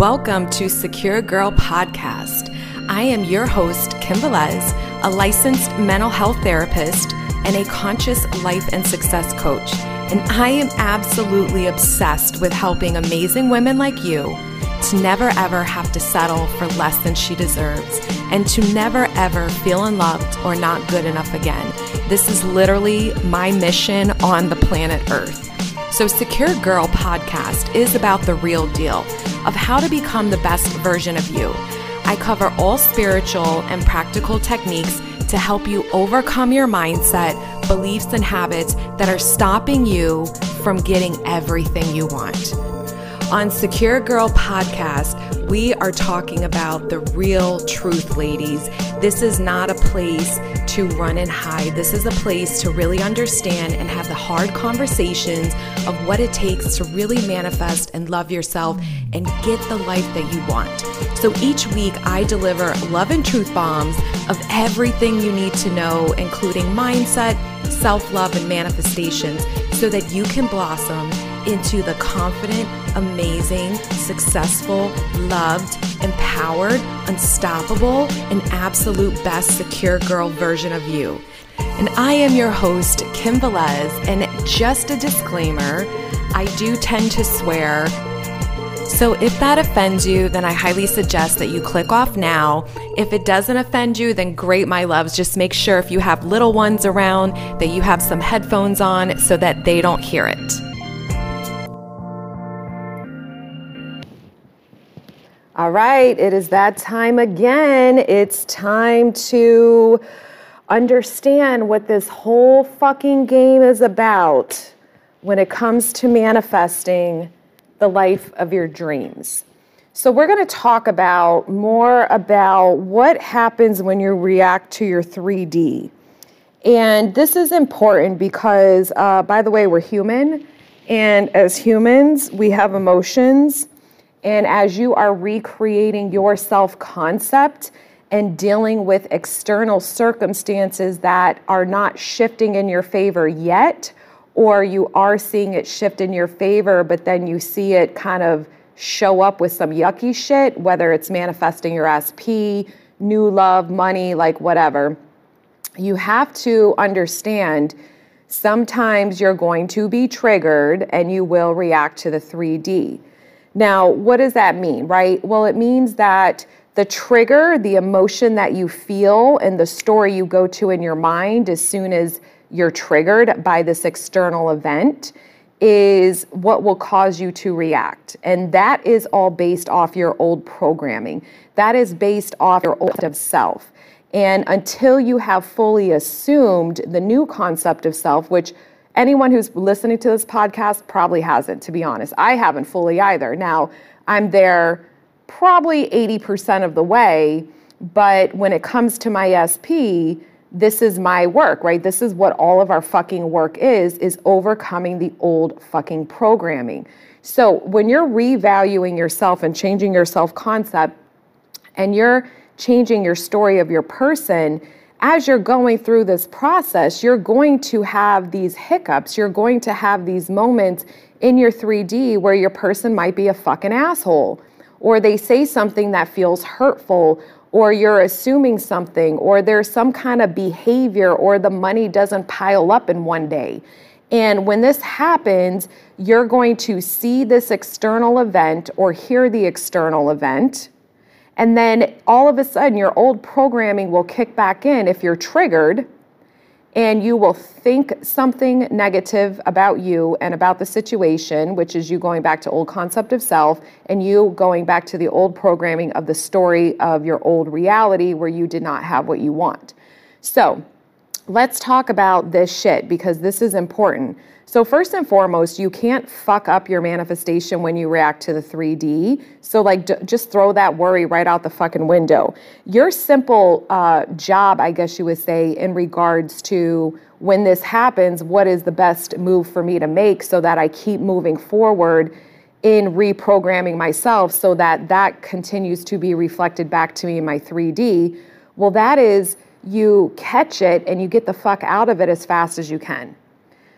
Welcome to Secure Girl Podcast. I am your host, Kim Velez, a licensed mental health therapist and a conscious life and success coach. And I am absolutely obsessed with helping amazing women like you to never ever have to settle for less than she deserves and to never ever feel unloved or not good enough again. This is literally my mission on the planet Earth. So, Secure Girl podcast is about the real deal of how to become the best version of you. I cover all spiritual and practical techniques to help you overcome your mindset, beliefs, and habits that are stopping you from getting everything you want. On Secure Girl Podcast, we are talking about the real truth, ladies. This is not a place to run and hide. This is a place to really understand and have the hard conversations of what it takes to really manifest and love yourself and get the life that you want. So each week, I deliver love and truth bombs of everything you need to know, including mindset, self love, and manifestations, so that you can blossom into the confident, amazing, successful, loved, empowered, unstoppable, and absolute best secure girl version of you. And I am your host, Kim Velez, and just a disclaimer I do tend to swear. So if that offends you, then I highly suggest that you click off now. If it doesn't offend you, then great, my loves. Just make sure if you have little ones around that you have some headphones on so that they don't hear it. All right, it is that time again. It's time to understand what this whole fucking game is about when it comes to manifesting the life of your dreams. So, we're going to talk about more about what happens when you react to your 3D. And this is important because, uh, by the way, we're human. And as humans, we have emotions and as you are recreating your self concept and dealing with external circumstances that are not shifting in your favor yet, or you are seeing it shift in your favor, but then you see it kind of show up with some yucky shit, whether it's manifesting your SP, new love, money, like whatever, you have to understand sometimes you're going to be triggered and you will react to the 3D. Now, what does that mean, right? Well, it means that the trigger, the emotion that you feel, and the story you go to in your mind as soon as you're triggered by this external event is what will cause you to react. And that is all based off your old programming. That is based off your old of self. And until you have fully assumed the new concept of self, which anyone who's listening to this podcast probably hasn't, to be honest. I haven't fully either. Now, I'm there probably 80% of the way, but when it comes to my SP, this is my work, right? This is what all of our fucking work is, is overcoming the old fucking programming. So when you're revaluing yourself and changing your self concept and you're changing your story of your person, as you're going through this process, you're going to have these hiccups. You're going to have these moments in your 3D where your person might be a fucking asshole, or they say something that feels hurtful, or you're assuming something, or there's some kind of behavior, or the money doesn't pile up in one day. And when this happens, you're going to see this external event or hear the external event and then all of a sudden, your old programming will kick back in if you're triggered, and you will think something negative about you and about the situation, which is you going back to old concept of self, and you going back to the old programming of the story of your old reality where you did not have what you want. So, let's talk about this shit because this is important. So, first and foremost, you can't fuck up your manifestation when you react to the 3D. So, like, d- just throw that worry right out the fucking window. Your simple uh, job, I guess you would say, in regards to when this happens, what is the best move for me to make so that I keep moving forward in reprogramming myself so that that continues to be reflected back to me in my 3D? Well, that is you catch it and you get the fuck out of it as fast as you can.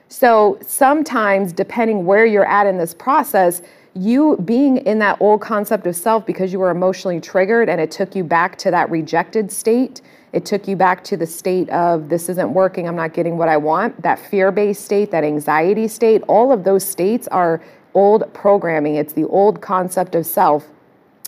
So sometimes, depending where you're at in this process, you being in that old concept of self because you were emotionally triggered and it took you back to that rejected state. It took you back to the state of this isn't working, I'm not getting what I want, that fear based state, that anxiety state. All of those states are old programming. It's the old concept of self.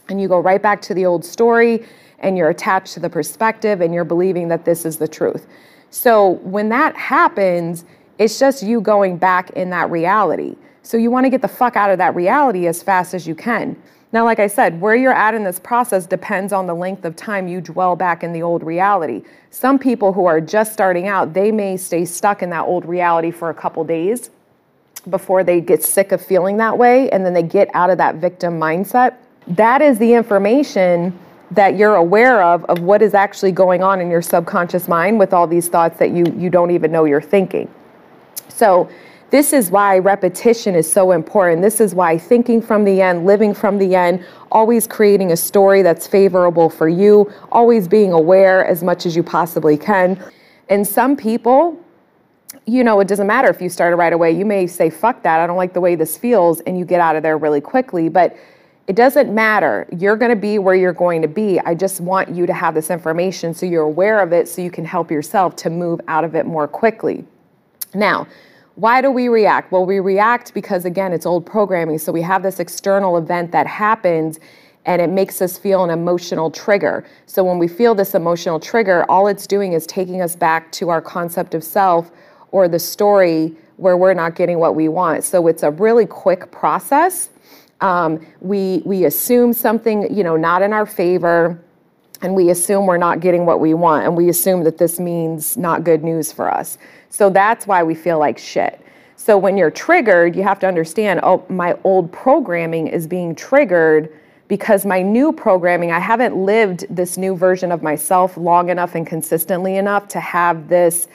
And you go right back to the old story and you're attached to the perspective and you're believing that this is the truth. So when that happens, it's just you going back in that reality. So you want to get the fuck out of that reality as fast as you can. Now, like I said, where you're at in this process depends on the length of time you dwell back in the old reality. Some people who are just starting out, they may stay stuck in that old reality for a couple days before they get sick of feeling that way and then they get out of that victim mindset. That is the information that you're aware of of what is actually going on in your subconscious mind with all these thoughts that you you don't even know you're thinking. So this is why repetition is so important. This is why thinking from the end, living from the end, always creating a story that's favorable for you, always being aware as much as you possibly can. And some people, you know, it doesn't matter if you start it right away. You may say, fuck that, I don't like the way this feels, and you get out of there really quickly. But it doesn't matter. You're going to be where you're going to be. I just want you to have this information so you're aware of it so you can help yourself to move out of it more quickly. Now, why do we react? Well, we react because, again, it's old programming. So we have this external event that happens and it makes us feel an emotional trigger. So when we feel this emotional trigger, all it's doing is taking us back to our concept of self or the story where we're not getting what we want. So it's a really quick process. Um, we we assume something, you know, not in our favor, and we assume we're not getting what we want, and we assume that this means not good news for us. So that's why we feel like shit. So when you're triggered, you have to understand oh, my old programming is being triggered because my new programming, I haven't lived this new version of myself long enough and consistently enough to have this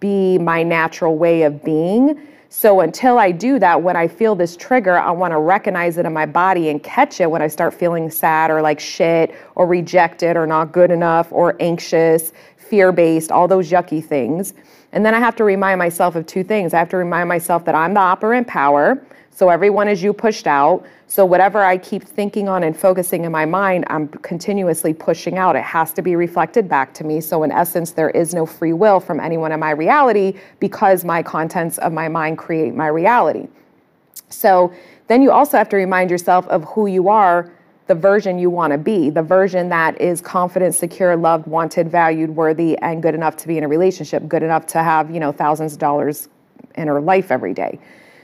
be my natural way of being. So until I do that, when I feel this trigger, I want to recognize it in my body and catch it when I start feeling sad or like shit or rejected or not good enough or anxious, fear based, all those yucky things. And then I have to remind myself of two things. I have to remind myself that I'm the operant power. So everyone is you pushed out. So whatever I keep thinking on and focusing in my mind, I'm continuously pushing out. It has to be reflected back to me. So in essence, there is no free will from anyone in my reality because my contents of my mind create my reality. So then you also have to remind yourself of who you are the version you want to be, the version that is confident, secure, loved, wanted, valued, worthy, and good enough to be in a relationship, good enough to have, you know, thousands of dollars in her life every day.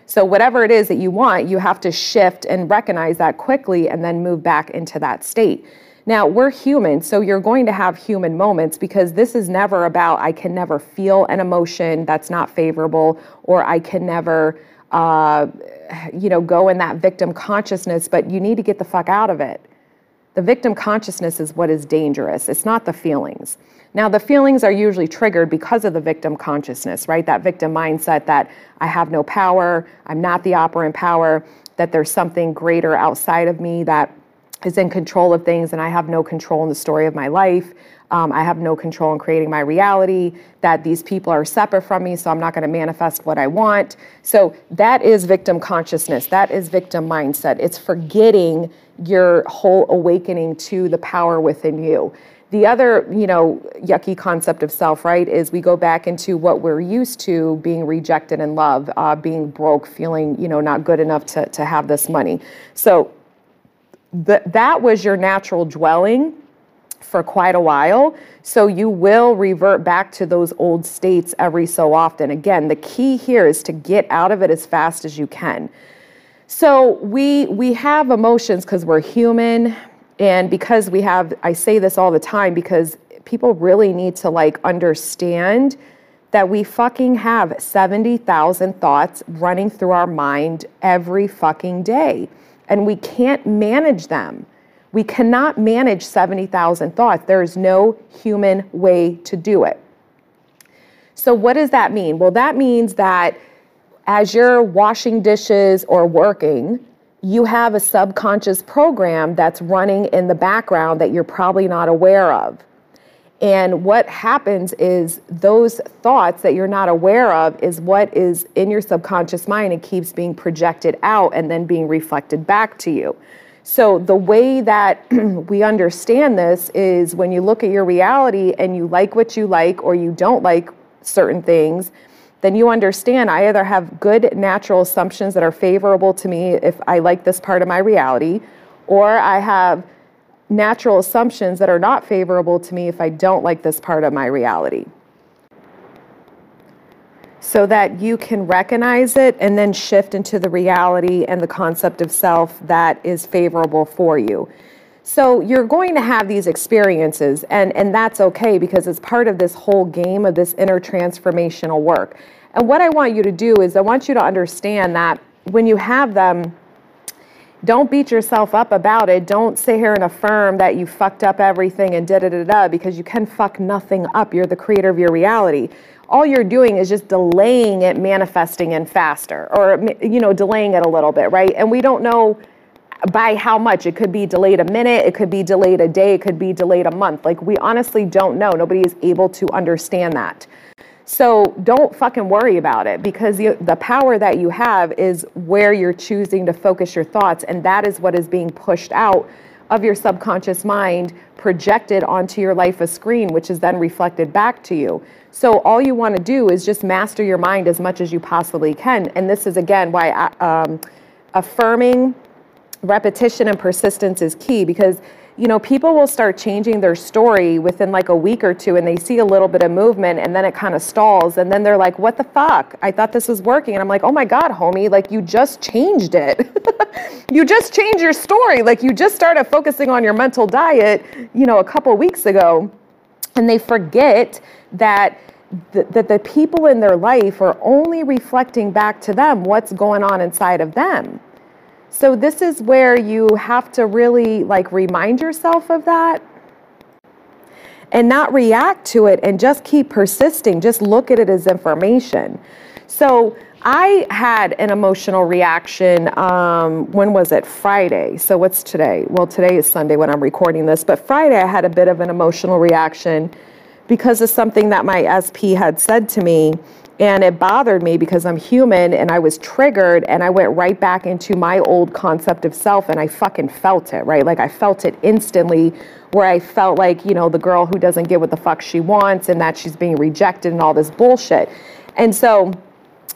So whatever it is that you want, you have to shift and recognize that quickly and then move back into that state. Now, we're human, so you're going to have human moments because this is never about I can never feel an emotion that's not favorable or I can never uh, you know, go in that victim consciousness, but you need to get the fuck out of it. The victim consciousness is what is dangerous. It's not the feelings. Now, the feelings are usually triggered because of the victim consciousness, right? That victim mindset that I have no power, I'm not the operant power, that there's something greater outside of me that is in control of things and I have no control in the story of my life. Um, I have no control in creating my reality, that these people are separate from me, so I'm not going to manifest what I want. So that is victim consciousness. That is victim mindset. It's forgetting your whole awakening to the power within you. The other, you know, yucky concept of self, right, is we go back into what we're used to being rejected in love, uh, being broke, feeling, you know, not good enough to, to have this money. So th- that was your natural dwelling for quite a while. So you will revert back to those old states every so often. Again, the key here is to get out of it as fast as you can. So we we have emotions because we're human and because we have I say this all the time because people really need to like understand that we fucking have 70,000 thoughts running through our mind every fucking day and we can't manage them. We cannot manage 70,000 thoughts. There is no human way to do it. So, what does that mean? Well, that means that as you're washing dishes or working, you have a subconscious program that's running in the background that you're probably not aware of. And what happens is those thoughts that you're not aware of is what is in your subconscious mind and keeps being projected out and then being reflected back to you. So, the way that we understand this is when you look at your reality and you like what you like or you don't like certain things, then you understand I either have good natural assumptions that are favorable to me if I like this part of my reality, or I have natural assumptions that are not favorable to me if I don't like this part of my reality. So that you can recognize it and then shift into the reality and the concept of self that is favorable for you. So you're going to have these experiences, and, and that's okay because it's part of this whole game of this inner transformational work. And what I want you to do is I want you to understand that when you have them, don't beat yourself up about it. Don't sit here and affirm that you fucked up everything and da da da da because you can fuck nothing up. You're the creator of your reality. All you're doing is just delaying it manifesting in faster or you know delaying it a little bit, right? And we don't know by how much. It could be delayed a minute, it could be delayed a day, it could be delayed a month. Like we honestly don't know. Nobody is able to understand that. So don't fucking worry about it because the, the power that you have is where you're choosing to focus your thoughts. And that is what is being pushed out of your subconscious mind, projected onto your life of screen, which is then reflected back to you. So all you want to do is just master your mind as much as you possibly can. And this is again why uh, um, affirming repetition and persistence is key because you know, people will start changing their story within like a week or two and they see a little bit of movement and then it kind of stalls and then they're like, what the fuck? I thought this was working. And I'm like, oh my God, homie, like you just changed it. you just changed your story. Like you just started focusing on your mental diet, you know, a couple weeks ago. And they forget that that the people in their life are only reflecting back to them what's going on inside of them. So this is where you have to really like remind yourself of that and not react to it and just keep persisting. Just look at it as information. So I had an emotional reaction. Um, when was it? Friday. So what's today? Well, today is Sunday when I'm recording this, but Friday I had a bit of an emotional reaction because of something that my SP had said to me. And it bothered me because I'm human and I was triggered and I went right back into my old concept of self and I fucking felt it, right? Like I felt it instantly where I felt like, you know, the girl who doesn't get what the fuck she wants and that she's being rejected and all this bullshit. And so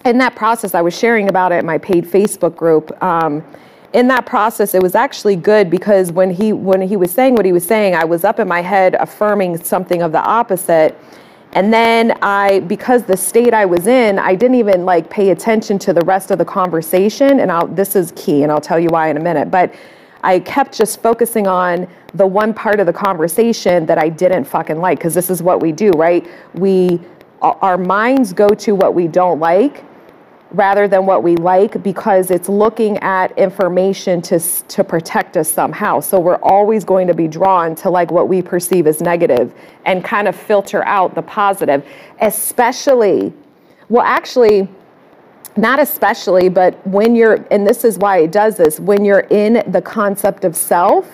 in that process, I was sharing about it in my paid Facebook group. Um, in that process, it was actually good because when he when he was saying what he was saying, I was up in my head affirming something of the opposite and then I, because the state I was in, I didn't even like pay attention to the rest of the conversation. And I'll, this is key, and I'll tell you why in a minute. But I kept just focusing on the one part of the conversation that I didn't fucking like, because this is what we do, right? We, our minds go to what we don't like rather than what we like because it's looking at information to to protect us somehow. So we're always going to be drawn to like what we perceive as negative and kind of filter out the positive, especially well actually not especially, but when you're and this is why it does this, when you're in the concept of self,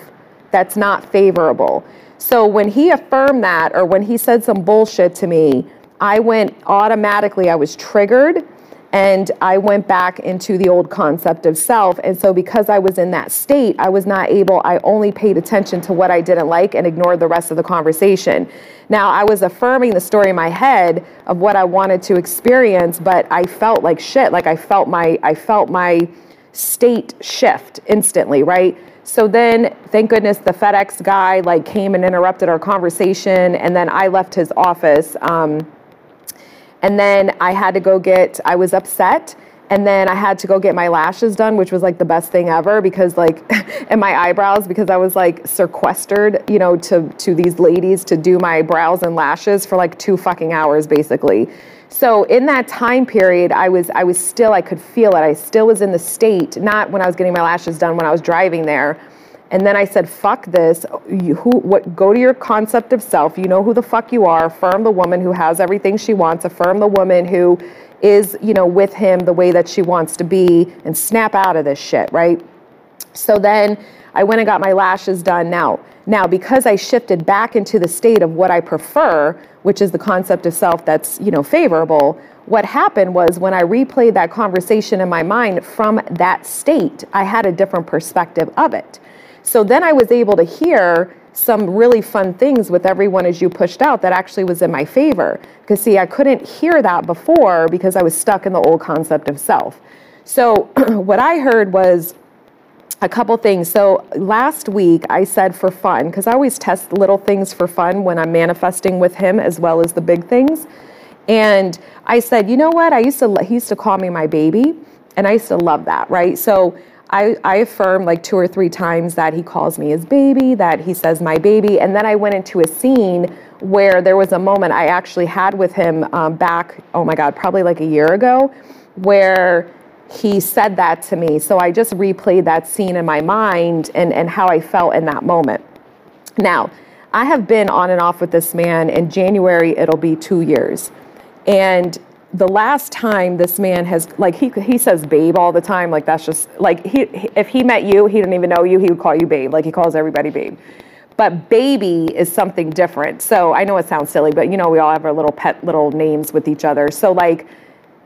that's not favorable. So when he affirmed that or when he said some bullshit to me, I went automatically I was triggered and I went back into the old concept of self. And so, because I was in that state, I was not able, I only paid attention to what I didn't like and ignored the rest of the conversation. Now, I was affirming the story in my head of what I wanted to experience, but I felt like shit. Like I felt my, I felt my state shift instantly, right? So then, thank goodness, the FedEx guy like came and interrupted our conversation, and then I left his office. Um, and then I had to go get, I was upset. And then I had to go get my lashes done, which was like the best thing ever because like, and my eyebrows because I was like sequestered, you know, to, to these ladies to do my brows and lashes for like two fucking hours basically. So in that time period, I was I was still I could feel it. I still was in the state, not when I was getting my lashes done, when I was driving there, and then I said, fuck this. You, who, what, go to your concept of self. You know who the fuck you are. Affirm the woman who has everything she wants. Affirm the woman who is, you know, with him the way that she wants to be and snap out of this shit, right? So then I went and got my lashes done. Now, now because I shifted back into the state of what I prefer, which is the concept of self that's, you know, favorable, what happened was when I replayed that conversation in my mind from that state, I had a different perspective of it. So then I was able to hear some really fun things with everyone is you pushed out that actually was in my favor. Because, see, I couldn't hear that before because I was stuck in the old concept of self. So, what I heard was a couple things. So, last week I said for fun, because I always test little things for fun when I'm manifesting with him as well as the big things. And I said, you know what? I used to, he used to call me my baby, and I used to love that, right? So, I, I affirm like two or three times that he calls me his baby, that he says my baby. And then I went into a scene where there was a moment I actually had with him um, back, oh my God, probably like a year ago, where he said that to me. So I just replayed that scene in my mind and, and how I felt in that moment. Now, I have been on and off with this man. In January, it'll be two years. And the last time this man has like he he says babe all the time like that's just like he if he met you he didn't even know you he would call you babe like he calls everybody babe. But baby is something different. So i know it sounds silly but you know we all have our little pet little names with each other. So like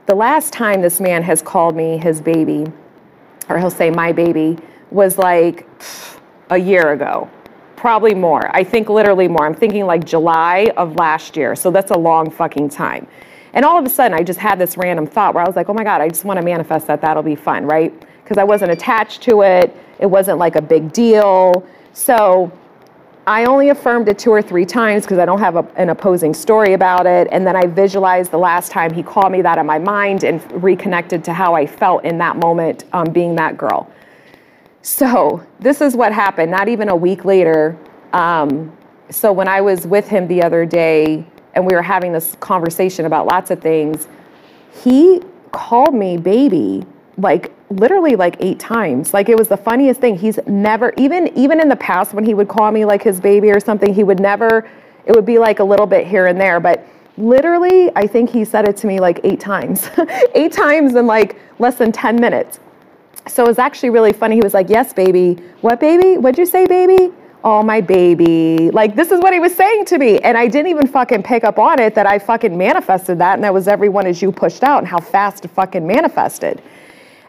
the last time this man has called me his baby or he'll say my baby was like a year ago. Probably more. I think literally more. I'm thinking like july of last year. So that's a long fucking time and all of a sudden, I just had this random thought where I was like, oh my God, I just want to manifest that. That'll be fun, right? Because I wasn't attached to it. It wasn't like a big deal. So I only affirmed it two or three times because I don't have a, an opposing story about it. And then I visualized the last time he called me that in my mind and reconnected to how I felt in that moment um, being that girl. So this is what happened. Not even a week later. Um, so when I was with him the other day, and we were having this conversation about lots of things, he called me baby like literally like eight times. Like it was the funniest thing. He's never even even in the past when he would call me like his baby or something, he would never it would be like a little bit here and there, but literally I think he said it to me like eight times. eight times in like less than 10 minutes. So it was actually really funny. He was like, "Yes, baby." "What, baby? What'd you say, baby?" Oh my baby. Like this is what he was saying to me. And i didn't even fucking pick up on it that i fucking manifested that. And that was everyone is you pushed out and how fast it fucking manifested.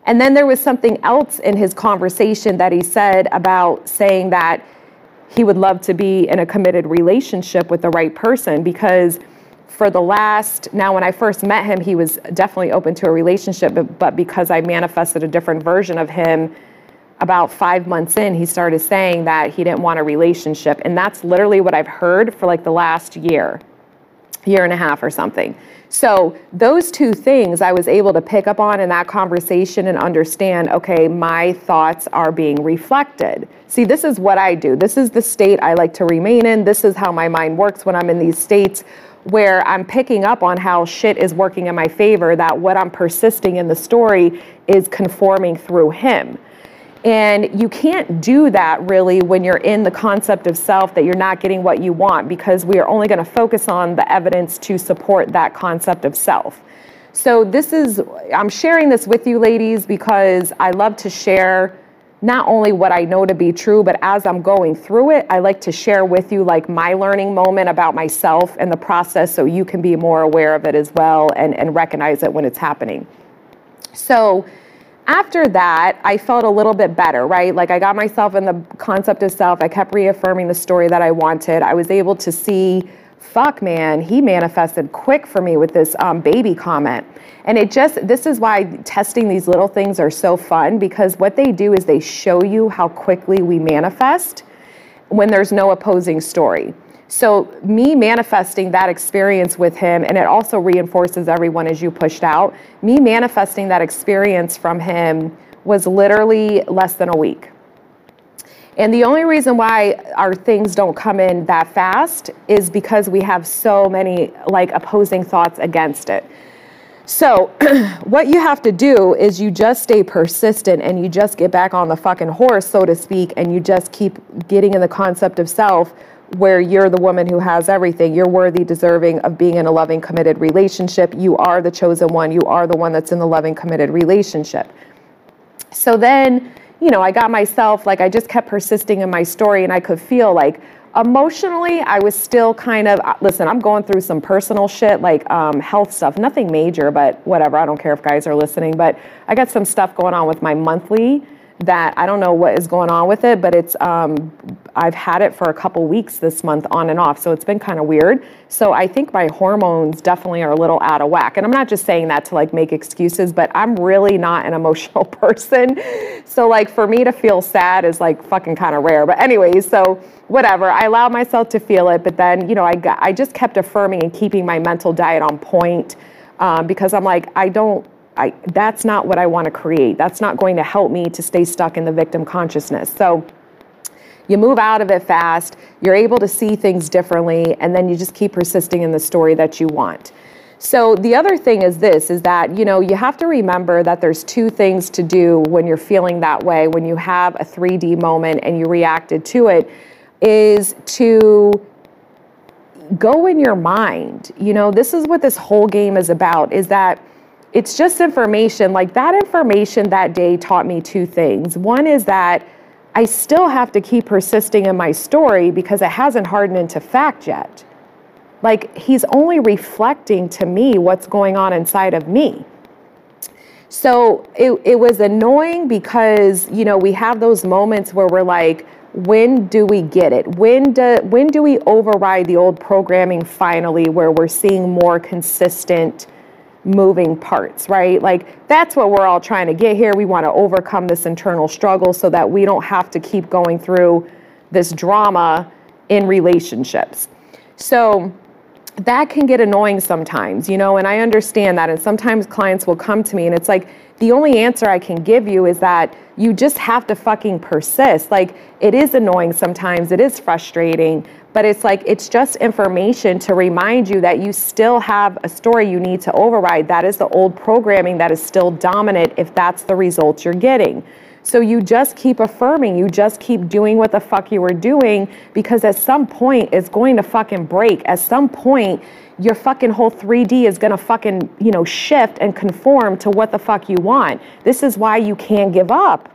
And then there was something else in his conversation that he said about saying that he would love to be in a committed relationship with the right person because for the last now when i first met him he was definitely open to a relationship but, but because i manifested a different version of him about five months in, he started saying that he didn't want a relationship. And that's literally what I've heard for like the last year, year and a half or something. So, those two things I was able to pick up on in that conversation and understand okay, my thoughts are being reflected. See, this is what I do. This is the state I like to remain in. This is how my mind works when I'm in these states where I'm picking up on how shit is working in my favor, that what I'm persisting in the story is conforming through him. And you can't do that really when you're in the concept of self that you're not getting what you want because we are only going to focus on the evidence to support that concept of self. So, this is, I'm sharing this with you ladies because I love to share not only what I know to be true, but as I'm going through it, I like to share with you like my learning moment about myself and the process so you can be more aware of it as well and, and recognize it when it's happening. So, after that, I felt a little bit better, right? Like I got myself in the concept of self. I kept reaffirming the story that I wanted. I was able to see, fuck, man, he manifested quick for me with this um, baby comment. And it just, this is why testing these little things are so fun because what they do is they show you how quickly we manifest when there's no opposing story. So, me manifesting that experience with him, and it also reinforces everyone is you pushed out, me manifesting that experience from him was literally less than a week. And the only reason why our things don't come in that fast is because we have so many like opposing thoughts against it. So, what you have to do is you just stay persistent and you just get back on the fucking horse, so to speak, and you just keep getting in the concept of self where you're the woman who has everything. You're worthy, deserving of being in a loving, committed relationship. You are the chosen one. You are the one that's in the loving, committed relationship. So then you know, I got myself, like, I just kept persisting in my story and I could feel like, emotionally i was still kind of uh, listen i'm going through some personal shit like um, health stuff nothing major but whatever i don't care if guys are listening but i got some stuff going on with my monthly that I don't know what is going on with it, but it's um, I've had it for a couple weeks this month on and off, so it's been kind of weird. So I think my hormones definitely are a little out of whack, and I'm not just saying that to like make excuses, but I'm really not an emotional person. So like for me to feel sad is like fucking kind of rare. But anyways, so whatever, I allowed myself to feel it, but then you know I got I just kept affirming and keeping my mental diet on point um, because I'm like I don't I, that's not what I want to create. That's not going to help me to stay stuck in the victim consciousness. So you move out of it fast, you're able to see things differently, and then you just keep persisting in the story that you want. So the other thing is this is that you know you have to remember that there's two things to do when you're feeling that way when you have a 3D moment and you reacted to it is to go in your mind. You know, this is what this whole game is about is that it's just information. Like that information that day taught me two things. One is that I still have to keep persisting in my story because it hasn't hardened into fact yet. Like he's only reflecting to me what's going on inside of me. So it, it was annoying because, you know, we have those moments where we're like, when do we get it? When do, when do we override the old programming finally where we're seeing more consistent moving parts, right? Like that's what we're all trying to get here. We want to overcome this internal struggle so that we don't have to keep going through this drama in relationships. So that can get annoying sometimes, you know, and I understand that. And sometimes clients will come to me and it's like, the only answer I can give you is that you just have to fucking persist. Like, it is annoying sometimes, it is frustrating, but it's like it's just information to remind you that you still have a story you need to override. That is the old programming that is still dominant if that's the results you're getting. So you just keep affirming, you just keep doing what the fuck you were doing because at some point it's going to fucking break. At some point, your fucking whole 3D is gonna fucking, you know, shift and conform to what the fuck you want. This is why you can't give up,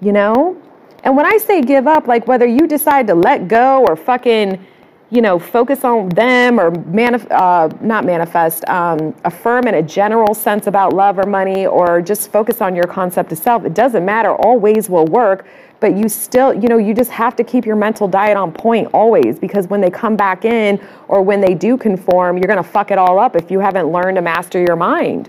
you know? And when I say give up, like whether you decide to let go or fucking, you know, focus on them or manif- uh, not manifest, um, affirm in a general sense about love or money or just focus on your concept of self, it doesn't matter. All ways will work, but you still, you know, you just have to keep your mental diet on point always because when they come back in or when they do conform, you're going to fuck it all up if you haven't learned to master your mind.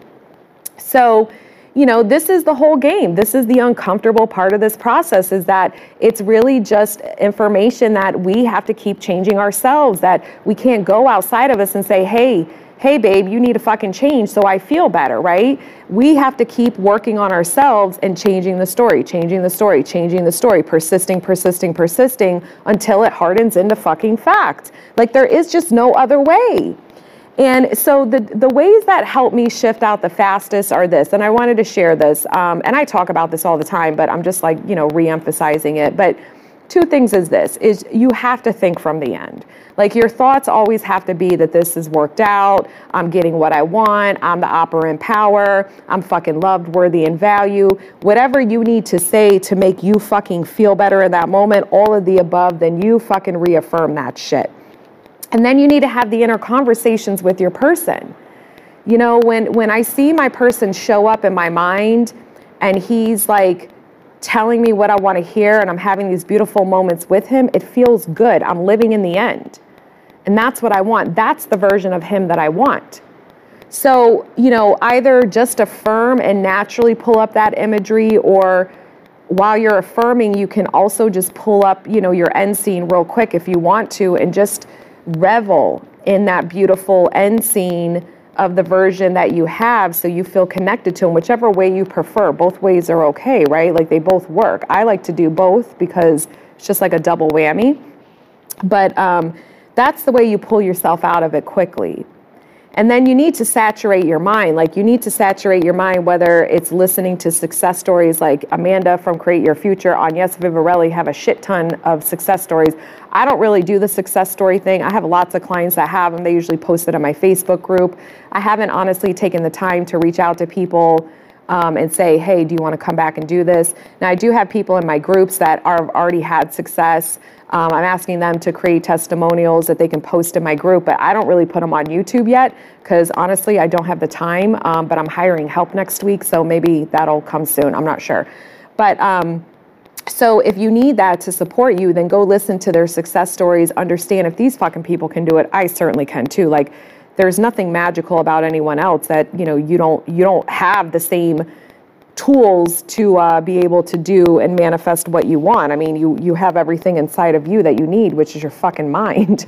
So, you know, this is the whole game. This is the uncomfortable part of this process is that it's really just information that we have to keep changing ourselves, that we can't go outside of us and say, hey, hey, babe, you need to fucking change so I feel better, right? We have to keep working on ourselves and changing the story, changing the story, changing the story, persisting, persisting, persisting until it hardens into fucking fact. Like there is just no other way. And so the, the ways that help me shift out the fastest are this, and I wanted to share this. Um, and I talk about this all the time, but I'm just like, you know, re-emphasizing it. But two things is this, is you have to think from the end. Like your thoughts always have to be that this is worked out, I'm getting what I want, I'm the operant power, I'm fucking loved, worthy, and value. Whatever you need to say to make you fucking feel better in that moment, all of the above, then you fucking reaffirm that shit. And then you need to have the inner conversations with your person. You know, when when I see my person show up in my mind and he's like telling me what I want to hear and I'm having these beautiful moments with him, it feels good. I'm living in the end. And that's what I want. That's the version of him that I want. So, you know, either just affirm and naturally pull up that imagery or while you're affirming, you can also just pull up, you know, your end scene real quick if you want to and just revel in that beautiful end scene of the version that you have so you feel connected to them, whichever way you prefer. Both ways are okay, right? Like they both work. I like to do both because it's just like a double whammy. But um, that's the way you pull yourself out of it quickly. And then you need to saturate your mind. Like you need to saturate your mind, whether it's listening to success stories like Amanda from Create Your Future, Agnes Vivarelli have a shit ton of success stories. I don't really do the success story thing. I have lots of clients that have them. They usually post it on my Facebook group. I haven't honestly taken the time to reach out to people um, and say, hey, do you want to come back and do this? Now, I do have people in my groups that are already had success. Um, I'm asking them to create testimonials that they can post in my group, but I don't really put them on YouTube yet because honestly, I don't have the time. Um, but I'm hiring help next week, so maybe that'll come soon. I'm not sure. But um, so if you need that to support you, then go listen to their success stories, understand if these fucking people can do it, I certainly can too. Like there's nothing magical about anyone else that, you know, you don't you don't have the same tools to uh, be able to do and manifest what you want. I mean, you you have everything inside of you that you need, which is your fucking mind.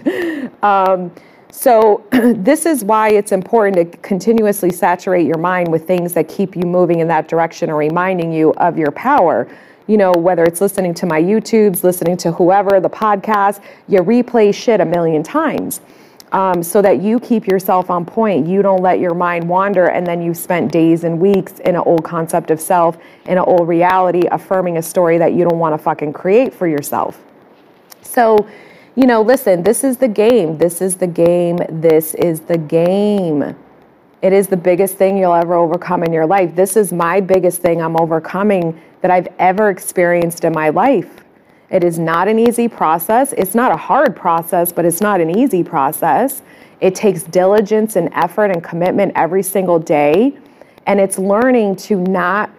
um, so this is why it's important to continuously saturate your mind with things that keep you moving in that direction or reminding you of your power you know, whether it's listening to my YouTubes, listening to whoever, the podcast, you replay shit a million times. Um, so that you keep yourself on point. You don't let your mind wander, and then you've spent days and weeks in an old concept of self, in an old reality, affirming a story that you don't want to fucking create for yourself. So, you know, listen, this is the game. This is the game. This is the game. It is the biggest thing you'll ever overcome in your life. This is my biggest thing I'm overcoming that I've ever experienced in my life. It is not an easy process. It's not a hard process, but it's not an easy process. It takes diligence and effort and commitment every single day. And it's learning to not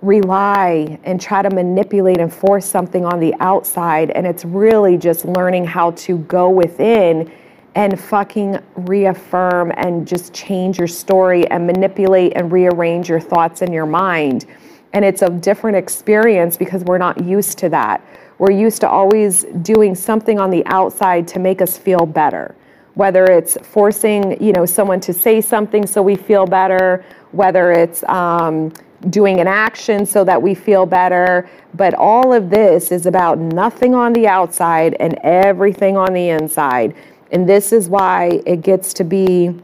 rely and try to manipulate and force something on the outside. And it's really just learning how to go within and fucking reaffirm and just change your story and manipulate and rearrange your thoughts in your mind. And it's a different experience because we're not used to that. We're used to always doing something on the outside to make us feel better. Whether it's forcing, you know, someone to say something so we feel better, whether it's um, doing an action so that we feel better. But all of this is about nothing on the outside and everything on the inside. And this is why it gets to be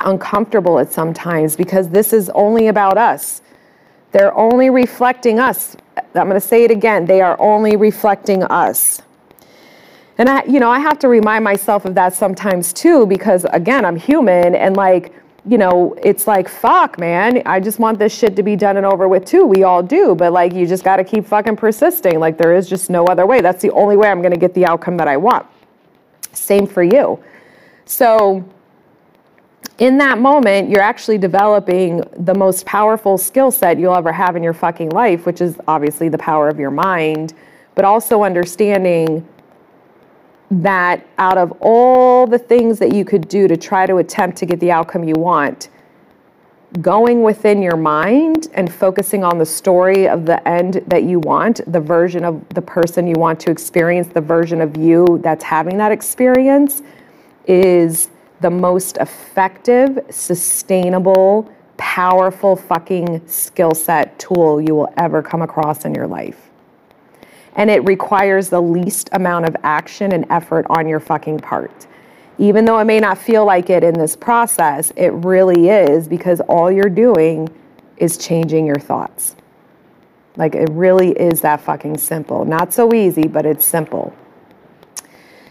uncomfortable at sometimes because this is only about us. They're only reflecting us. I'm going to say it again. They are only reflecting us. And I, you know, I have to remind myself of that sometimes too, because again, I'm human and like, you know, it's like, fuck, man, I just want this shit to be done and over with too. We all do, but like, you just got to keep fucking persisting. Like, there is just no other way. That's the only way I'm going to get the outcome that I want. Same for you. So, in that moment, you're actually developing the most powerful skill set you'll ever have in your fucking life, which is obviously the power of your mind, but also understanding that out of all the things that you could do to try to attempt to get the outcome you want, going within your mind and focusing on the story of the end that you want, the version of the person you want to experience, the version of you that's having that experience is the most effective, sustainable, powerful fucking skill set tool you will ever come across in your life. And it requires the least amount of action and effort on your fucking part. Even though it may not feel like it in this process, it really is because all you're doing is changing your thoughts. Like it really is that fucking simple. Not so easy, but it's simple.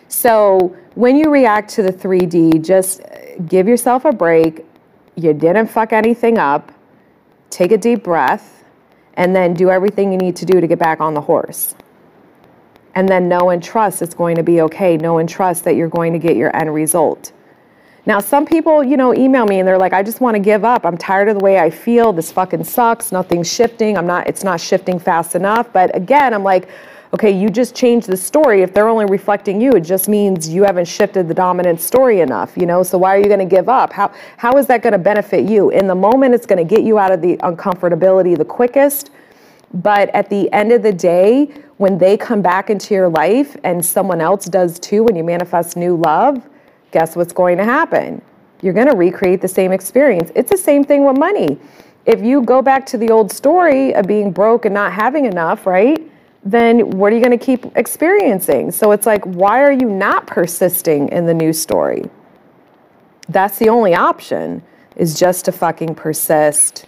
So when you react to the 3D, just uh, give yourself a break. You didn't fuck anything up. Take a deep breath and then do everything you need to do to get back on the horse. And then know and trust it's going to be okay. Know and trust that you're going to get your end result. Now, some people, you know, email me and they're like, I just want to give up. I'm tired of the way I feel. This fucking sucks. Nothing's shifting. I'm not, it's not shifting fast enough. But again, I'm like, okay, you just changed the story. If they're only reflecting you, it just means you haven't shifted the dominant story enough, you know? So why are you going to give up? How, how is that going to benefit you? In the moment, it's going to get you out of the uncomfortability the quickest. But at the end of the day, when they come back into your life and someone else does too, when you manifest new love, guess what's going to happen? You're going to recreate the same experience. It's the same thing with money. If you go back to the old story of being broke and not having enough, right? Then what are you going to keep experiencing? So it's like, why are you not persisting in the new story? That's the only option, is just to fucking persist.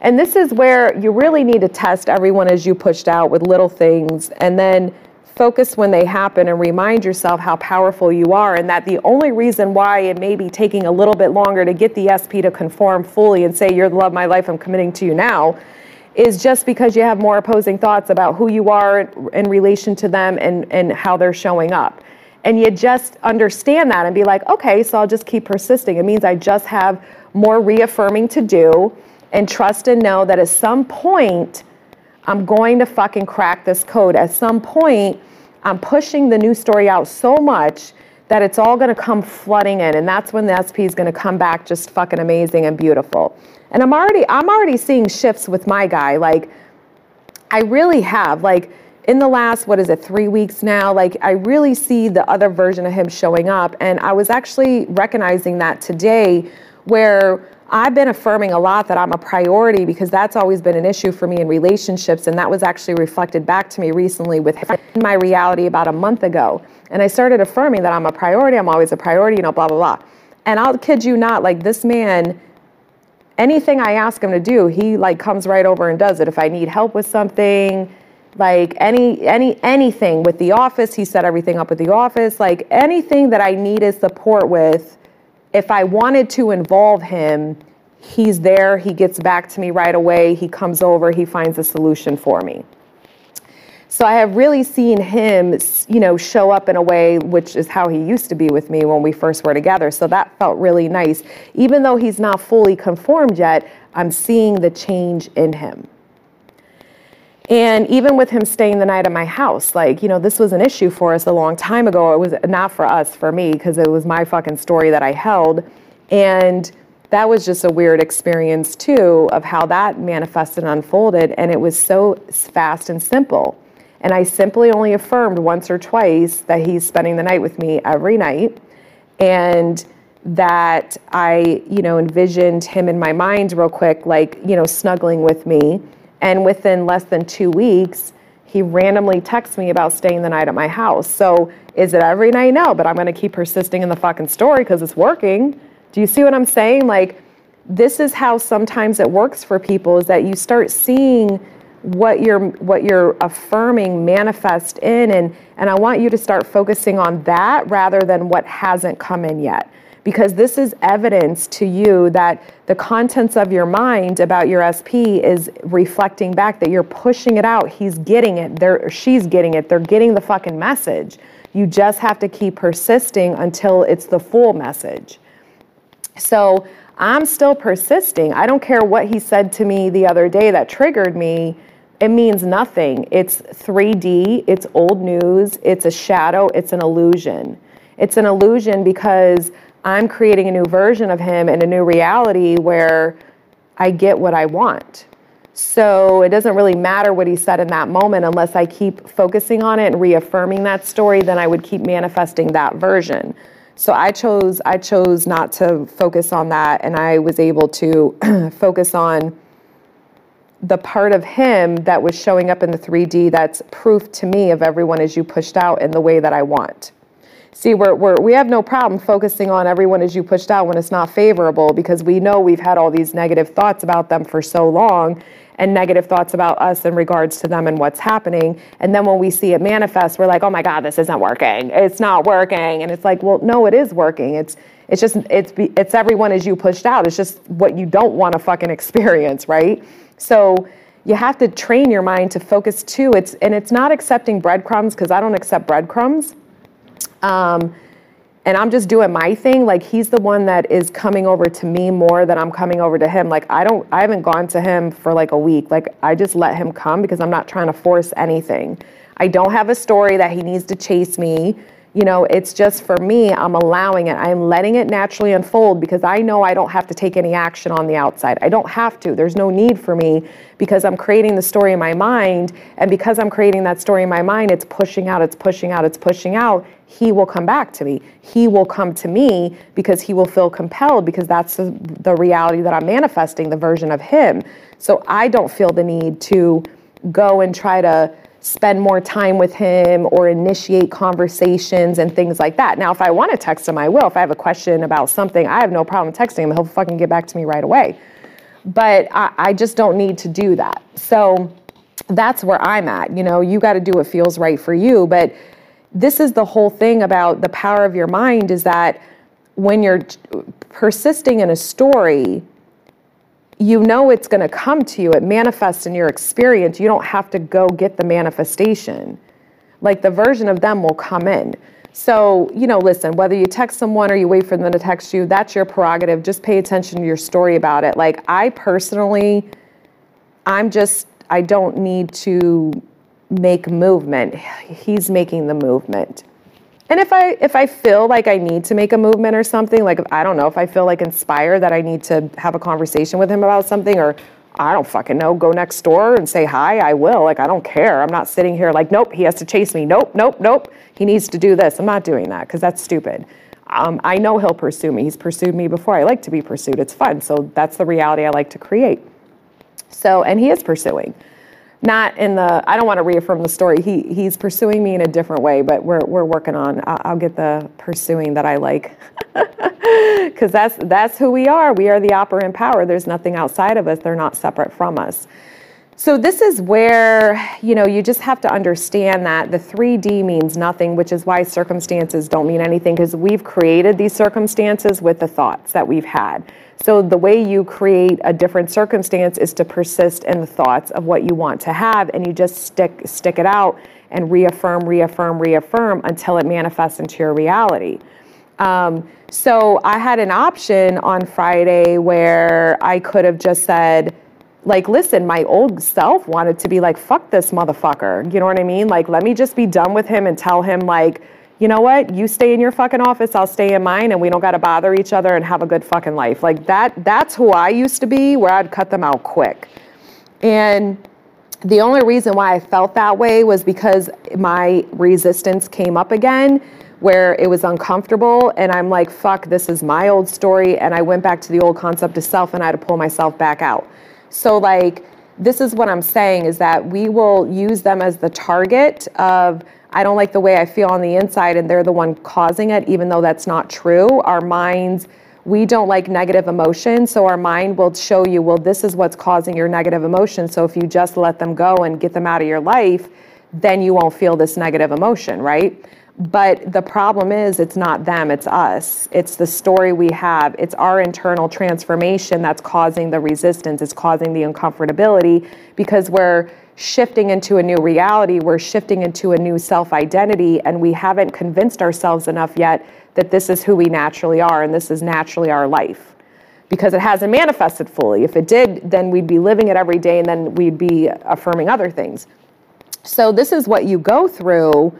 And this is where you really need to test everyone is you pushed out with little things and then focus when they happen and remind yourself how powerful you are and that the only reason why it may be taking a little bit longer to get the SP to conform fully and say you're the love of my life I'm committing to you now is just because you have more opposing thoughts about who you are in relation to them and, and how they're showing up. And you just understand that and be like, okay, so I'll just keep persisting. It means I just have more reaffirming to do and trust and know that at some point, I'm going to fucking crack this code. At some point, I'm pushing the new story out so much that it's all going to come flooding in and that's when the SP is going to come back just fucking amazing and beautiful. And I'm already I'm already seeing shifts with my guy like I really have like in the last what is it 3 weeks now like I really see the other version of him showing up and I was actually recognizing that today where I've been affirming a lot that I'm a priority because that's always been an issue for me in relationships. And that was actually reflected back to me recently with my reality about a month ago. And I started affirming that I'm a priority, I'm always a priority, you know, blah, blah, blah. And I'll kid you not, like this man, anything I ask him to do, he like comes right over and does it. If I need help with something, like any any anything with the office, he set everything up with the office. Like anything that I needed support with, if I wanted to involve him, he's there, he gets back to me right away, he comes over, he finds a solution for me. So I have really seen him, you know, show up in a way which is how he used to be with me when we first were together. So that felt really nice. Even though he's not fully conformed yet, I'm seeing the change in him. And even with him staying the night at my house, like, you know, this was an issue for us a long time ago. It was not for us, for me, because it was my fucking story that I held. And that was just a weird experience, too, of how that manifested and unfolded. And it was so fast and simple. And I simply only affirmed once or twice that he's spending the night with me every night. And that I, you know, envisioned him in my mind real quick, like, you know, snuggling with me and within less than two weeks, he randomly texts me about staying the night at my house. So is it every night? No, but I'm going to keep persisting in the fucking story because it's working. Do you see what I'm saying? Like, this is how sometimes it works for people is that you start seeing what you're what you're affirming manifest in and and I want you to start focusing on that rather than what hasn't come in yet because this is evidence to you that the contents of your mind about your SP is reflecting back that you're pushing it out. He's getting it. They're, she's getting it. They're getting the fucking message. You just have to keep persisting until it's the full message. So I'm still persisting. I don't care what he said to me the other day that triggered me. It means nothing. It's 3D, it's old news, it's a shadow, it's an illusion. It's an illusion because I'm creating a new version of him and a new reality where I get what I want. So it doesn't really matter what he said in that moment unless I keep focusing on it and reaffirming that story, then I would keep manifesting that version. So I chose I chose not to focus on that and I was able to focus on the part of him that was showing up in the 3D that's proof to me of everyone is you pushed out in the way that I want. See, we're, we're, we have no problem focusing on everyone is you pushed out when it's not favorable because we know we've had all these negative thoughts about them for so long and negative thoughts about us in regards to them and what's happening. And then when we see it manifest, we're like, oh my God, this isn't working. It's not working. And it's like, well, no, it is working. It's, it's just, it's, it's everyone is you pushed out. It's just what you don't want to fucking experience, right? So you have to train your mind to focus too. It's, and it's not accepting breadcrumbs because I don't accept breadcrumbs um, and I'm just doing my thing. Like he's the one that is coming over to me more than I'm coming over to him. Like I don't, I haven't gone to him for like a week. Like I just let him come because I'm not trying to force anything. I don't have a story that he needs to chase me. You know, it's just for me, I'm allowing it. I'm letting it naturally unfold because I know I don't have to take any action on the outside. I don't have to. There's no need for me because I'm creating the story in my mind. And because I'm creating that story in my mind, it's pushing out, it's pushing out, it's pushing out. He will come back to me. He will come to me because he will feel compelled because that's the, the reality that I'm manifesting, the version of him. So I don't feel the need to go and try to spend more time with him or initiate conversations and things like that. Now, if I want to text him, I will. If I have a question about something, I have no problem texting him. He'll fucking get back to me right away. But I, I just don't need to do that. So that's where I'm at. You know, you got to do what feels right for you. But this is the whole thing about the power of your mind is that when you're persisting in a story, you know it's going to come to you. It manifests in your experience. You don't have to go get the manifestation. Like the version of them will come in. So, you know, listen, whether you text someone or you wait for them to text you, that's your prerogative. Just pay attention to your story about it. Like, I personally, I'm just, I don't need to make movement. He's making the movement. And if I if I feel like I need to make a movement or something, like I don't know, if I feel like inspired that I need to have a conversation with him about something or I don't fucking know, go next door and say hi, I will. Like, I don't care. I'm not sitting here like, nope, he has to chase me. Nope, nope, nope. He needs to do this. I'm not doing that because that's stupid. Um, I know he'll pursue me. He's pursued me before. I like to be pursued. It's fun. So that's the reality I like to create. So, and he is pursuing. Not in the, I don't want to reaffirm the story. He, he's pursuing me in a different way, but we're, we're working on, I'll, I'll get the pursuing that I like. because that's that's who we are. We are the operant power. There's nothing outside of us. They're not separate from us. So this is where, you know, you just have to understand that the 3D means nothing, which is why circumstances don't mean anything because we've created these circumstances with the thoughts that we've had. So the way you create a different circumstance is to persist in the thoughts of what you want to have and you just stick stick it out and reaffirm, reaffirm, reaffirm until it manifests into your reality. Um, so I had an option on Friday where I could have just said, like, listen, my old self wanted to be like, fuck this motherfucker. You know what I mean? Like, let me just be done with him and tell him, like, you know what? You stay in your fucking office, I'll stay in mine, and we don't got to bother each other and have a good fucking life. Like that. That's who I used to be, where I'd cut them out quick. And the only reason why I felt that way was because my resistance came up again where it was uncomfortable and I'm like, fuck, this is my old story. And I went back to the old concept of self and I had to pull myself back out. So, like, this is what I'm saying is that we will use them as the target of, I don't like the way I feel on the inside and they're the one causing it, even though that's not true. Our minds, we don't like negative emotion. So, our mind will show you, well, this is what's causing your negative emotion. So, if you just let them go and get them out of your life, then you won't feel this negative emotion, right? But the problem is, it's not them, it's us. It's the story we have. It's our internal transformation that's causing the resistance, it's causing the uncomfortability because we're shifting into a new reality, we're shifting into a new self identity, and we haven't convinced ourselves enough yet that this is who we naturally are and this is naturally our life because it hasn't manifested fully. If it did, then we'd be living it every day and then we'd be affirming other things. So, this is what you go through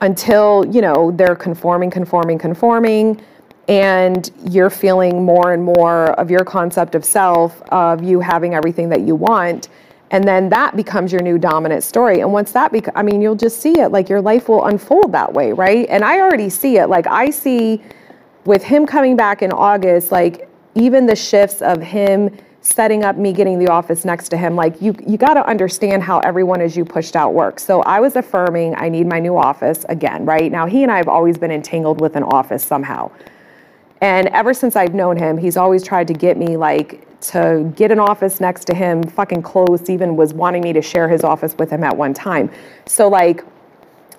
until, you know, they're conforming, conforming, conforming, and you're feeling more and more of your concept of self, of you having everything that you want. And then that becomes your new dominant story. And once that becomes, I mean, you'll just see it, like your life will unfold that way, right? And I already see it. Like I see with him coming back in August, like even the shifts of him setting up me getting the office next to him like you you got to understand how everyone is you pushed out works so i was affirming i need my new office again right now he and i have always been entangled with an office somehow and ever since i've known him he's always tried to get me like to get an office next to him fucking close even was wanting me to share his office with him at one time so like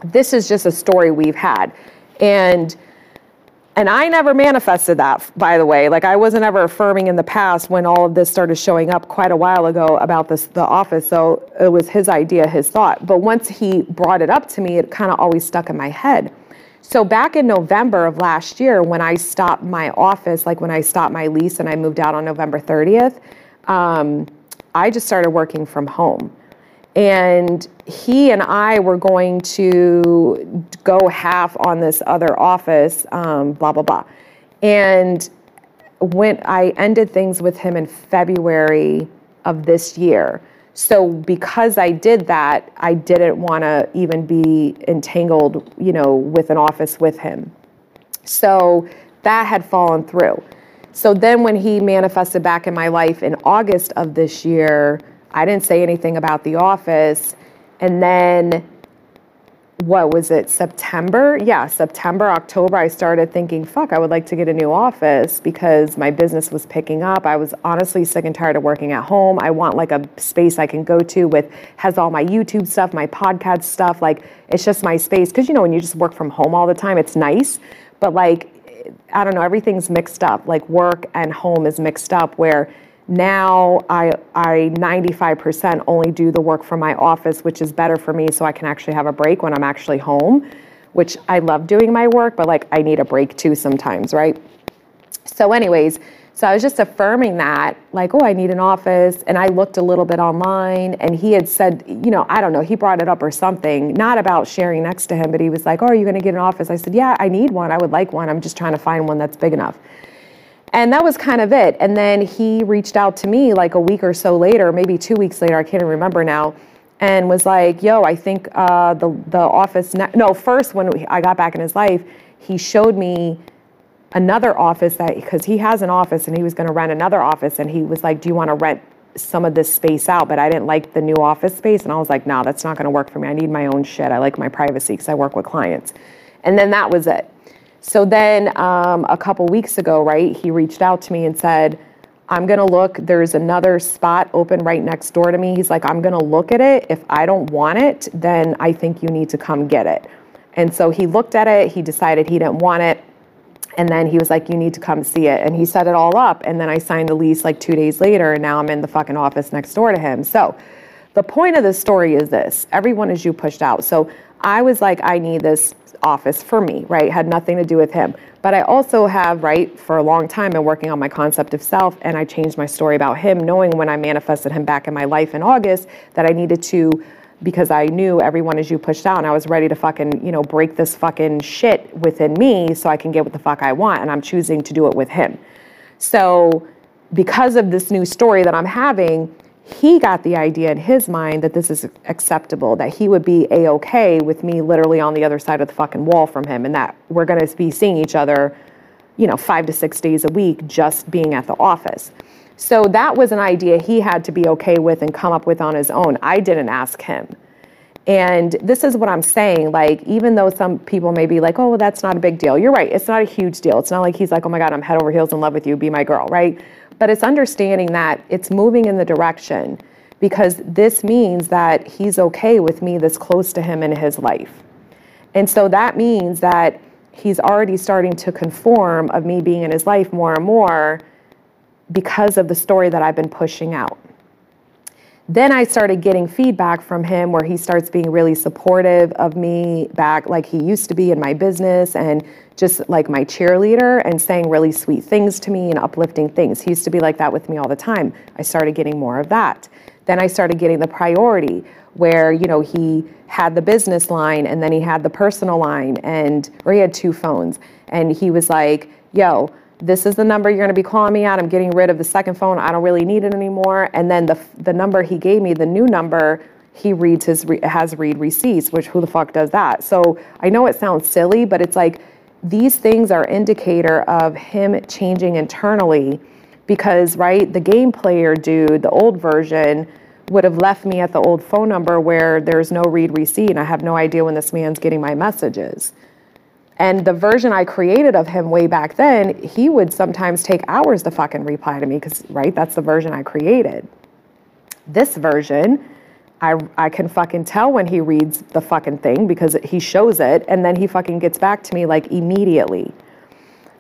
this is just a story we've had and and I never manifested that, by the way. Like I wasn't ever affirming in the past when all of this started showing up quite a while ago about this the office. So it was his idea, his thought. But once he brought it up to me, it kind of always stuck in my head. So back in November of last year, when I stopped my office, like when I stopped my lease and I moved out on November 30th, um, I just started working from home. And he and I were going to go half on this other office, um, blah, blah, blah. And when I ended things with him in February of this year. So because I did that, I didn't want to even be entangled, you know, with an office with him. So that had fallen through. So then when he manifested back in my life in August of this year, I didn't say anything about the office. And then what was it, September? Yeah, September, October, I started thinking, fuck, I would like to get a new office because my business was picking up. I was honestly sick and tired of working at home. I want like a space I can go to with, has all my YouTube stuff, my podcast stuff. Like, it's just my space. Cause you know, when you just work from home all the time, it's nice. But like, I don't know, everything's mixed up. Like, work and home is mixed up where, now I, I 95% only do the work from my office, which is better for me so I can actually have a break when I'm actually home, which I love doing my work, but like I need a break too sometimes, right? So, anyways, so I was just affirming that, like, oh, I need an office. And I looked a little bit online and he had said, you know, I don't know, he brought it up or something, not about sharing next to him, but he was like, oh, are you going to get an office? I said, yeah, I need one. I would like one. I'm just trying to find one that's big enough. And that was kind of it. And then he reached out to me like a week or so later, maybe two weeks later, I can't even remember now, and was like, yo, I think uh, the, the office, ne-. no, first when I got back in his life, he showed me another office that, because he has an office and he was going to rent another office. And he was like, do you want to rent some of this space out? But I didn't like the new office space. And I was like, no, that's not going to work for me. I need my own shit. I like my privacy because I work with clients. And then that was it. So then um, a couple weeks ago, right, he reached out to me and said, I'm going to look. There's another spot open right next door to me. He's like, I'm going to look at it. If I don't want it, then I think you need to come get it. And so he looked at it. He decided he didn't want it. And then he was like, You need to come see it. And he set it all up. And then I signed the lease like two days later. And now I'm in the fucking office next door to him. So the point of the story is this everyone is you pushed out. So I was like, I need this office for me, right? Had nothing to do with him. But I also have, right, for a long time been working on my concept of self and I changed my story about him, knowing when I manifested him back in my life in August that I needed to because I knew everyone is you pushed out and I was ready to fucking, you know, break this fucking shit within me so I can get what the fuck I want. And I'm choosing to do it with him. So because of this new story that I'm having, he got the idea in his mind that this is acceptable, that he would be a okay with me literally on the other side of the fucking wall from him, and that we're going to be seeing each other, you know, five to six days a week just being at the office. So that was an idea he had to be okay with and come up with on his own. I didn't ask him. And this is what I'm saying. Like, even though some people may be like, oh, well, that's not a big deal. You're right. It's not a huge deal. It's not like he's like, oh my God, I'm head over heels in love with you. Be my girl, right? But it's understanding that it's moving in the direction because this means that he's okay with me this close to him in his life. And so that means that he's already starting to conform of me being in his life more and more because of the story that I've been pushing out. Then I started getting feedback from him where he starts being really supportive of me back like he used to be in my business and just like my cheerleader and saying really sweet things to me and uplifting things. He used to be like that with me all the time. I started getting more of that. Then I started getting the priority where, you know, he had the business line and then he had the personal line and or he had two phones and he was like, "Yo, this is the number you're going to be calling me at. I'm getting rid of the second phone. I don't really need it anymore." And then the the number he gave me, the new number, he reads his has read receipts, which who the fuck does that? So I know it sounds silly, but it's like these things are indicator of him changing internally because right the game player dude the old version would have left me at the old phone number where there's no read receipt and i have no idea when this man's getting my messages and the version i created of him way back then he would sometimes take hours to fucking reply to me because right that's the version i created this version I, I can fucking tell when he reads the fucking thing because he shows it and then he fucking gets back to me like immediately.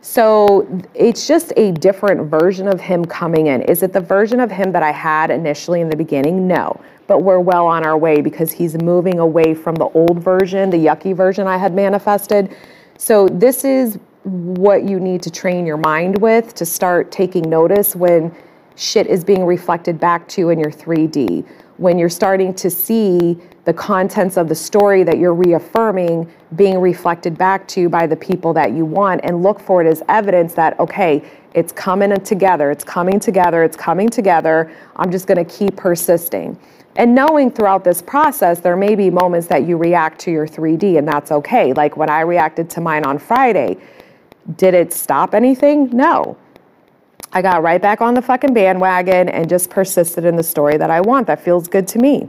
So it's just a different version of him coming in. Is it the version of him that I had initially in the beginning? No. But we're well on our way because he's moving away from the old version, the yucky version I had manifested. So this is what you need to train your mind with to start taking notice when shit is being reflected back to you in your 3D when you're starting to see the contents of the story that you're reaffirming being reflected back to you by the people that you want and look for it as evidence that okay it's coming together it's coming together it's coming together. I'm just going to keep persisting and knowing throughout this process there may be moments that you react to your 3d and that's okay like when i reacted to mine on friday did it stop anything no I got right back on the fucking bandwagon and just persisted in the story that I want. That feels good to me.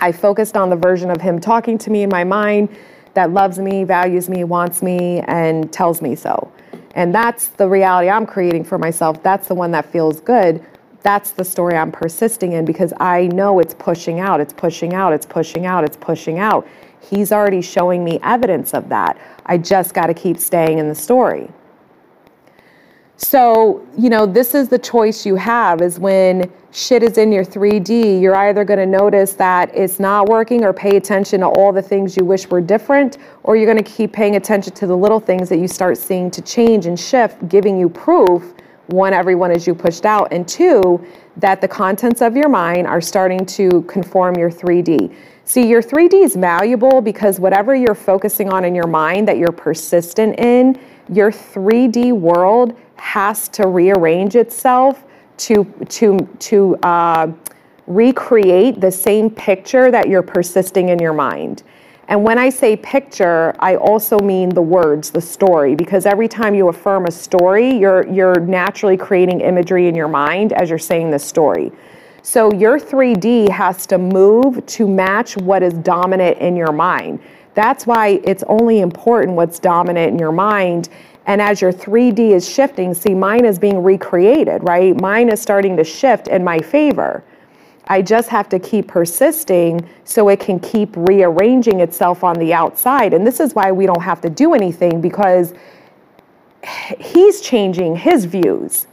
I focused on the version of him talking to me in my mind that loves me, values me, wants me, and tells me so. And that's the reality I'm creating for myself. That's the one that feels good. That's the story I'm persisting in because I know it's pushing out, it's pushing out, it's pushing out, it's pushing out. He's already showing me evidence of that. I just got to keep staying in the story. So, you know, this is the choice you have is when shit is in your 3D, you're either going to notice that it's not working or pay attention to all the things you wish were different, or you're going to keep paying attention to the little things that you start seeing to change and shift, giving you proof one, everyone is you pushed out, and two, that the contents of your mind are starting to conform your 3D. See, your 3D is malleable because whatever you're focusing on in your mind that you're persistent in, your 3D world has to rearrange itself to to to uh, recreate the same picture that you're persisting in your mind. And when I say picture, I also mean the words, the story, because every time you affirm a story, you're you're naturally creating imagery in your mind as you're saying the story. So your 3D has to move to match what is dominant in your mind. That's why it's only important what's dominant in your mind and as your 3D is shifting, see, mine is being recreated, right? Mine is starting to shift in my favor. I just have to keep persisting so it can keep rearranging itself on the outside. And this is why we don't have to do anything because he's changing his views.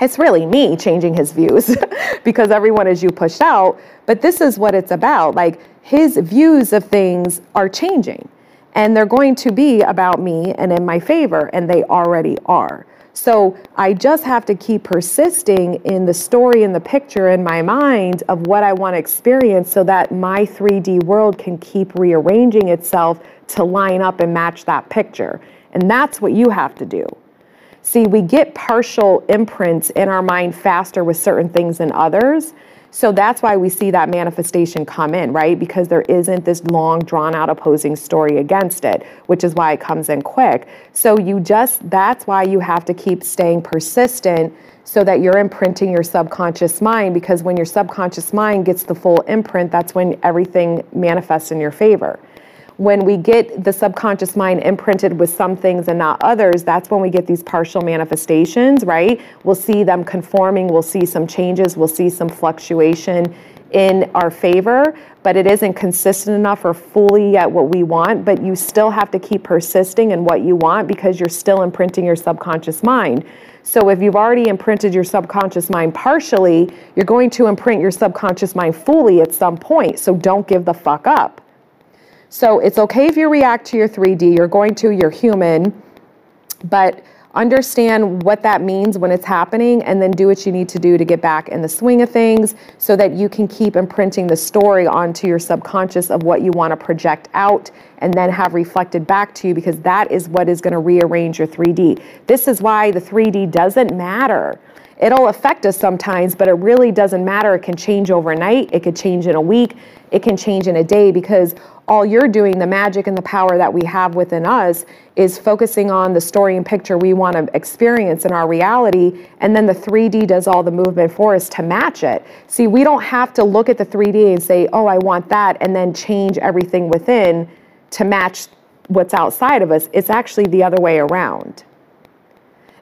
It's really me changing his views because everyone is you pushed out. But this is what it's about. Like his views of things are changing and they're going to be about me and in my favor, and they already are. So I just have to keep persisting in the story and the picture in my mind of what I want to experience so that my 3D world can keep rearranging itself to line up and match that picture. And that's what you have to do. See, we get partial imprints in our mind faster with certain things than others. So that's why we see that manifestation come in, right? Because there isn't this long, drawn out opposing story against it, which is why it comes in quick. So you just, that's why you have to keep staying persistent so that you're imprinting your subconscious mind. Because when your subconscious mind gets the full imprint, that's when everything manifests in your favor when we get the subconscious mind imprinted with some things and not others, that's when we get these partial manifestations, right? We'll see them conforming, we'll see some changes, we'll see some fluctuation in our favor, but it isn't consistent enough or fully yet what we want. But you still have to keep persisting in what you want because you're still imprinting your subconscious mind. So if you've already imprinted your subconscious mind partially, you're going to imprint your subconscious mind fully at some point. So don't give the fuck up. So it's okay if you react to your 3D, you're going to, you're human, but understand what that means when it's happening and then do what you need to do to get back in the swing of things so that you can keep imprinting the story onto your subconscious of what you want to project out and then have reflected back to you because that is what is going to rearrange your 3D. This is why the 3D doesn't matter. It'll affect us sometimes, but it really doesn't matter. It can change overnight, it could change in a week, it can change in a day because all you're doing, the magic and the power that we have within us, is focusing on the story and picture we want to experience in our reality. And then the 3D does all the movement for us to match it. See, we don't have to look at the 3D and say, oh, I want that, and then change everything within to match what's outside of us. It's actually the other way around.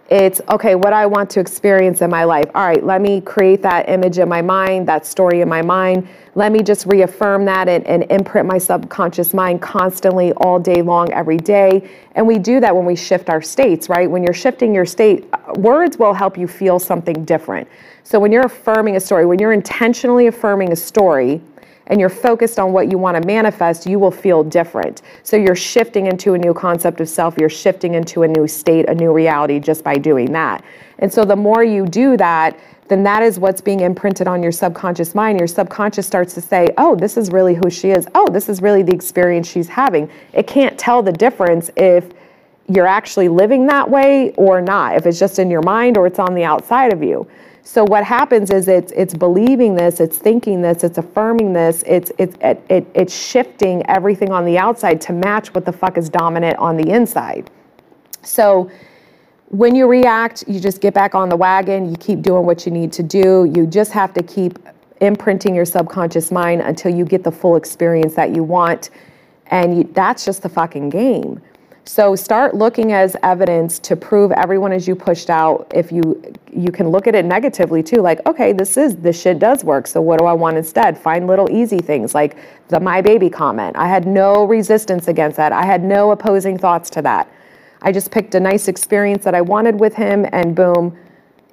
It's okay, what I want to experience in my life. All right, let me create that image in my mind, that story in my mind. Let me just reaffirm that and, and imprint my subconscious mind constantly all day long, every day. And we do that when we shift our states, right? When you're shifting your state, uh, words will help you feel something different. So when you're affirming a story, when you're intentionally affirming a story, and you're focused on what you want to manifest, you will feel different. So you're shifting into a new concept of self, you're shifting into a new state, a new reality just by doing that. And so the more you do that, then that is what's being imprinted on your subconscious mind. Your subconscious starts to say, oh, this is really who she is. Oh, this is really the experience she's having. It can't tell the difference if you're actually living that way or not, if it's just in your mind or it's on the outside of you. So what happens is it's it's believing this, it's thinking this, it's affirming this, it's it's it, it, it's shifting everything on the outside to match what the fuck is dominant on the inside. So when you react, you just get back on the wagon, you keep doing what you need to do. You just have to keep imprinting your subconscious mind until you get the full experience that you want. And you, that's just the fucking game. So start looking as evidence to prove everyone is you pushed out. If you you can look at it negatively too, like okay, this is this shit does work. So what do I want instead? Find little easy things like the my baby comment. I had no resistance against that. I had no opposing thoughts to that. I just picked a nice experience that I wanted with him, and boom,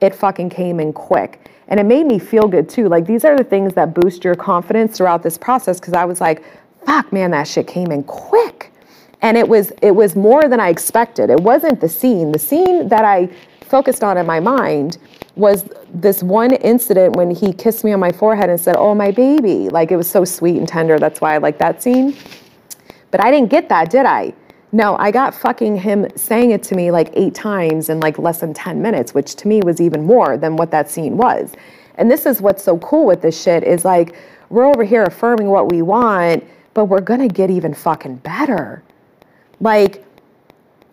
it fucking came in quick. And it made me feel good too. Like these are the things that boost your confidence throughout this process because I was like, fuck, man, that shit came in quick and it was it was more than I expected. It wasn't the scene. The scene that I focused on in my mind was this one incident when he kissed me on my forehead and said, "Oh, my baby." Like it was so sweet and tender. That's why I like that scene. But I didn't get that, did I? No, I got fucking him saying it to me like eight times in like less than 10 minutes, which to me was even more than what that scene was. And this is what's so cool with this shit is like we're over here affirming what we want, but we're gonna get even fucking better. Like,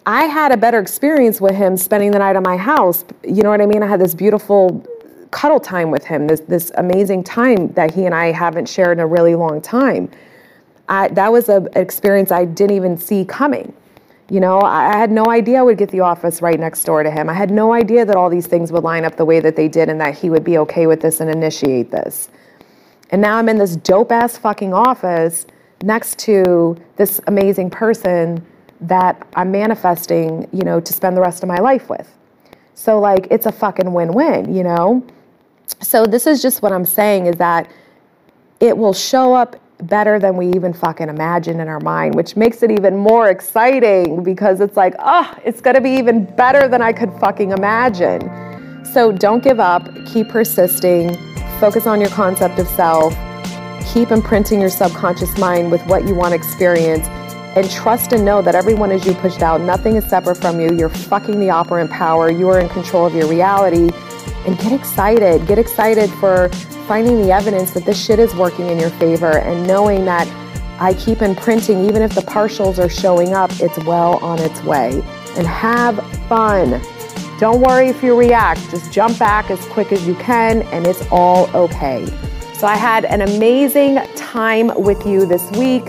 I had a better experience with him spending the night at my house. You know what I mean? I had this beautiful cuddle time with him, this this amazing time that he and I haven't shared in a really long time. I, that was an experience I didn't even see coming. You know, I, I had no idea I would get the office right next door to him. I had no idea that all these things would line up the way that they did and that he would be okay with this and initiate this. And now I'm in this dope ass fucking office next to this amazing person that I'm manifesting, you know, to spend the rest of my life with. So like it's a fucking win-win, you know? So this is just what I'm saying is that it will show up better than we even fucking imagine in our mind, which makes it even more exciting because it's like, oh, it's gonna be even better than I could fucking imagine. So don't give up, keep persisting, focus on your concept of self, keep imprinting your subconscious mind with what you want to experience and trust and know that everyone is you pushed out. Nothing is separate from you. You're fucking the operant power. You are in control of your reality. And get excited. Get excited for finding the evidence that this shit is working in your favor and knowing that I keep imprinting, even if the partials are showing up, it's well on its way. And have fun. Don't worry if you react. Just jump back as quick as you can, and it's all okay. So I had an amazing time with you this week.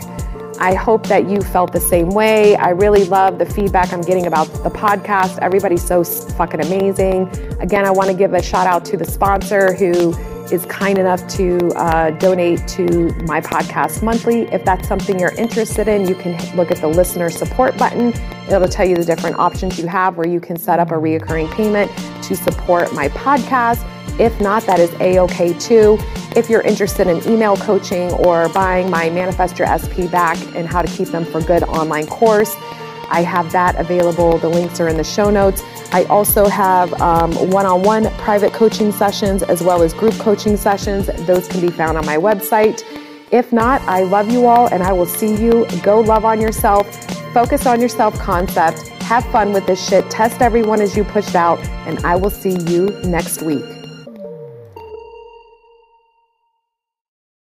I hope that you felt the same way. I really love the feedback I'm getting about the podcast. Everybody's so fucking amazing. Again, I want to give a shout out to the sponsor who is kind enough to uh, donate to my podcast monthly. If that's something you're interested in, you can look at the listener support button. It'll tell you the different options you have where you can set up a reoccurring payment to support my podcast. If not, that is a okay too. If you're interested in email coaching or buying my Manifest Your SP back and how to keep them for good online course, I have that available. The links are in the show notes. I also have one on one private coaching sessions as well as group coaching sessions. Those can be found on my website. If not, I love you all and I will see you. Go love on yourself, focus on your self concept, have fun with this shit, test everyone is you pushed out, and I will see you next week.